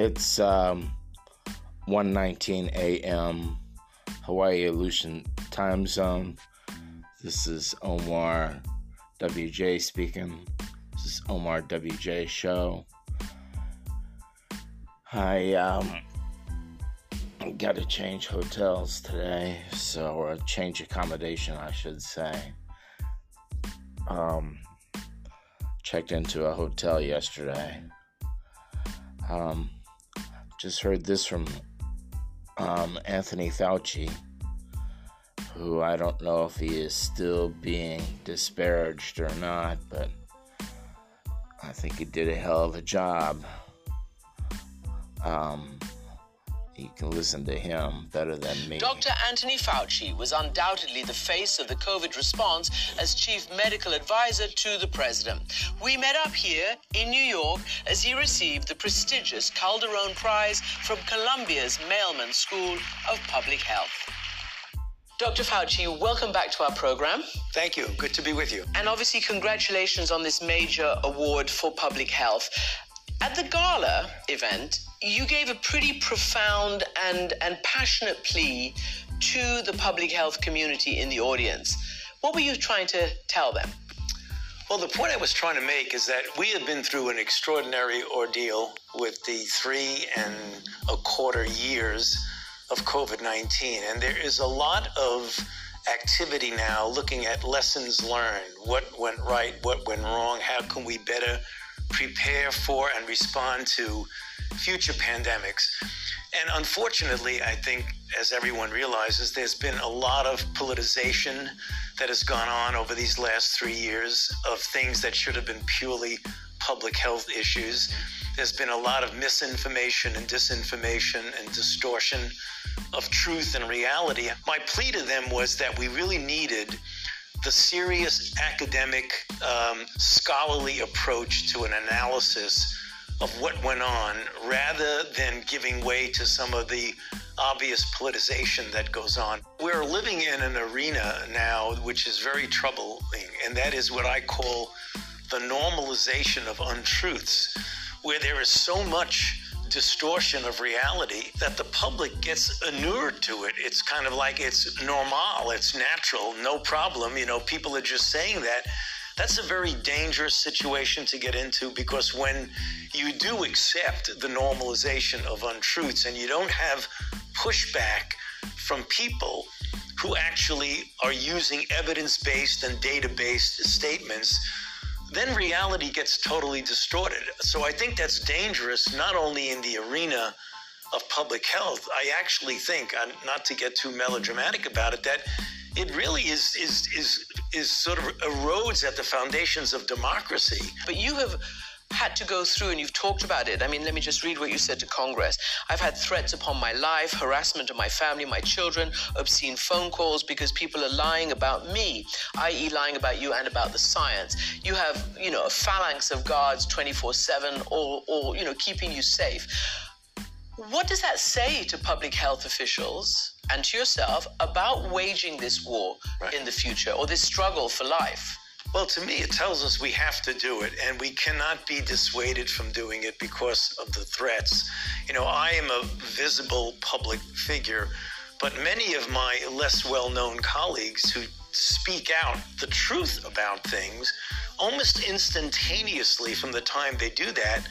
It's um, 1:19 a.m. Hawaii Aleutian time zone. This is Omar WJ speaking. This is Omar WJ show. I um got to change hotels today, so or change accommodation, I should say. Um, checked into a hotel yesterday. Um, just heard this from um, Anthony Fauci, who I don't know if he is still being disparaged or not, but I think he did a hell of a job. Um, you can listen to him better than me. Dr. Anthony Fauci was undoubtedly the face of the COVID response as chief medical advisor to the president. We met up here in New York as he received the prestigious Calderone Prize from Columbia's Mailman School of Public Health. Dr. Fauci, welcome back to our program. Thank you. Good to be with you. And obviously, congratulations on this major award for public health. At the gala event, you gave a pretty profound and, and passionate plea to the public health community in the audience. What were you trying to tell them? Well, the point I was trying to make is that we have been through an extraordinary ordeal with the three and a quarter years of COVID 19. And there is a lot of activity now looking at lessons learned what went right, what went wrong, how can we better prepare for and respond to future pandemics. And unfortunately, I think, as everyone realizes, there's been a lot of politicization that has gone on over these last three years of things that should have been purely public health issues. There's been a lot of misinformation and disinformation and distortion of truth and reality. My plea to them was that we really needed the serious academic, um, scholarly approach to an analysis of what went on rather than giving way to some of the obvious politicization that goes on. We're living in an arena now which is very troubling, and that is what I call the normalization of untruths, where there is so much distortion of reality that the public gets inured to it. It's kind of like it's normal, it's natural, no problem. You know, people are just saying that. That's a very dangerous situation to get into because when you do accept the normalization of untruths and you don't have pushback from people who actually are using evidence based and data based statements then reality gets totally distorted. So I think that's dangerous, not only in the arena of public health. I actually think, not to get too melodramatic about it, that it really is is is is sort of erodes at the foundations of democracy. But you have had to go through, and you've talked about it. I mean, let me just read what you said to Congress. I've had threats upon my life, harassment of my family, my children, obscene phone calls because people are lying about me, i.e., lying about you and about the science. You have, you know, a phalanx of guards 24 7, all, all, you know, keeping you safe. What does that say to public health officials and to yourself about waging this war right. in the future or this struggle for life? Well, to me, it tells us we have to do it, and we cannot be dissuaded from doing it because of the threats. You know, I am a visible public figure, but many of my less well known colleagues who speak out the truth about things almost instantaneously from the time they do that.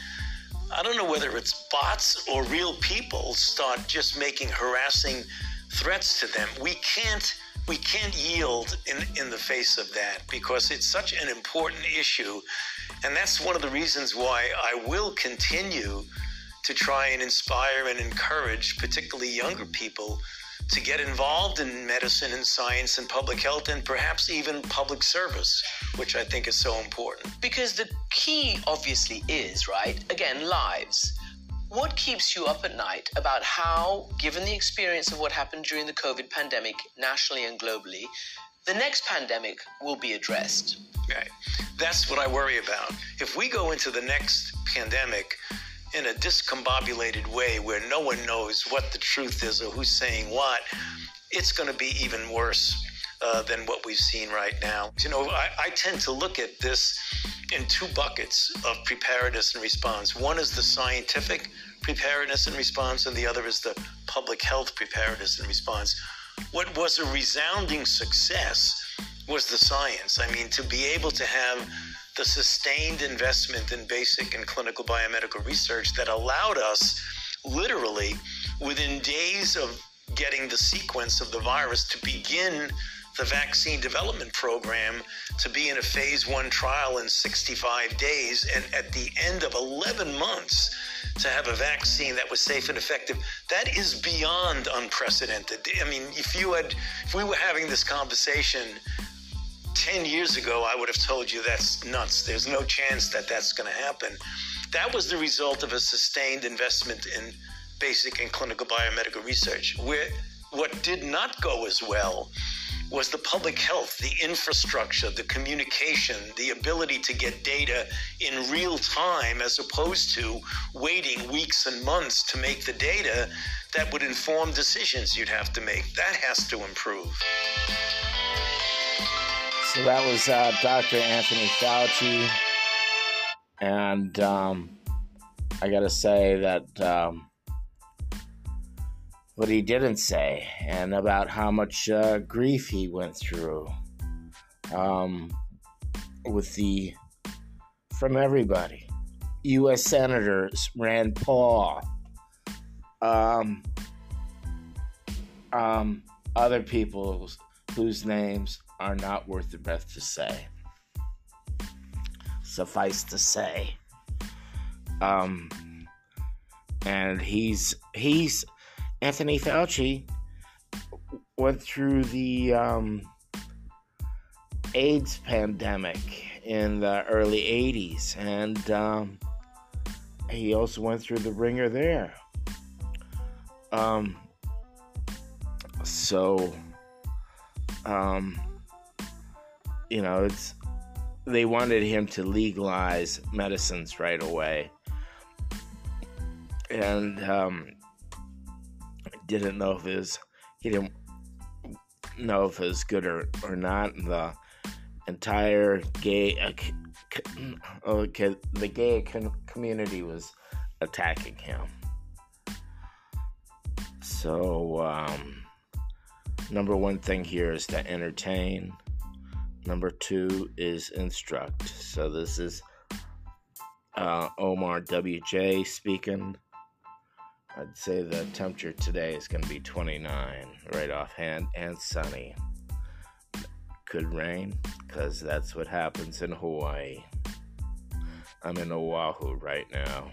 I don't know whether it's bots or real people start just making harassing threats to them. We can't we can't yield in, in the face of that because it's such an important issue. And that's one of the reasons why I will continue to try and inspire and encourage, particularly younger people, to get involved in medicine and science and public health and perhaps even public service, which I think is so important. Because the key obviously is, right? Again, lives. What keeps you up at night about how, given the experience of what happened during the COVID pandemic nationally and globally, the next pandemic will be addressed? Right. That's what I worry about. If we go into the next pandemic in a discombobulated way where no one knows what the truth is or who's saying what, it's going to be even worse uh, than what we've seen right now. You know, I, I tend to look at this in two buckets of preparedness and response. One is the scientific preparedness and response, and the other is the public health preparedness and response. What was a resounding success was the science. I mean, to be able to have the sustained investment in basic and clinical biomedical research that allowed us literally within days of getting the sequence of the virus to begin the vaccine development program to be in a phase one trial in 65 days and at the end of 11 months to have a vaccine that was safe and effective that is beyond unprecedented. I mean if you had if we were having this conversation 10 years ago i would have told you that's nuts. There's no chance that that's going to happen. That was the result of a sustained investment in basic and clinical biomedical research where what did not go as well was the public health, the infrastructure, the communication, the ability to get data in real time as opposed to waiting weeks and months to make the data that would inform decisions you'd have to make. That has to improve. So that was uh, Dr. Anthony Fauci. And um, I got to say that. Um, what he didn't say and about how much uh, grief he went through um, with the from everybody. U.s senators rand paul um, um, other people whose names are not worth the breath to say. Suffice to say um, and he's he's Anthony Fauci went through the um, AIDS pandemic in the early 80s, and um, he also went through the ringer there. Um, so, um, you know, it's they wanted him to legalize medicines right away, and um, didn't know if was he didn't know if it was good or, or not. The entire gay uh, okay, the gay community was attacking him. So um, number one thing here is to entertain. Number two is instruct. So this is uh, Omar WJ speaking. I'd say the temperature today is going to be 29 right offhand and sunny. Could rain because that's what happens in Hawaii. I'm in Oahu right now.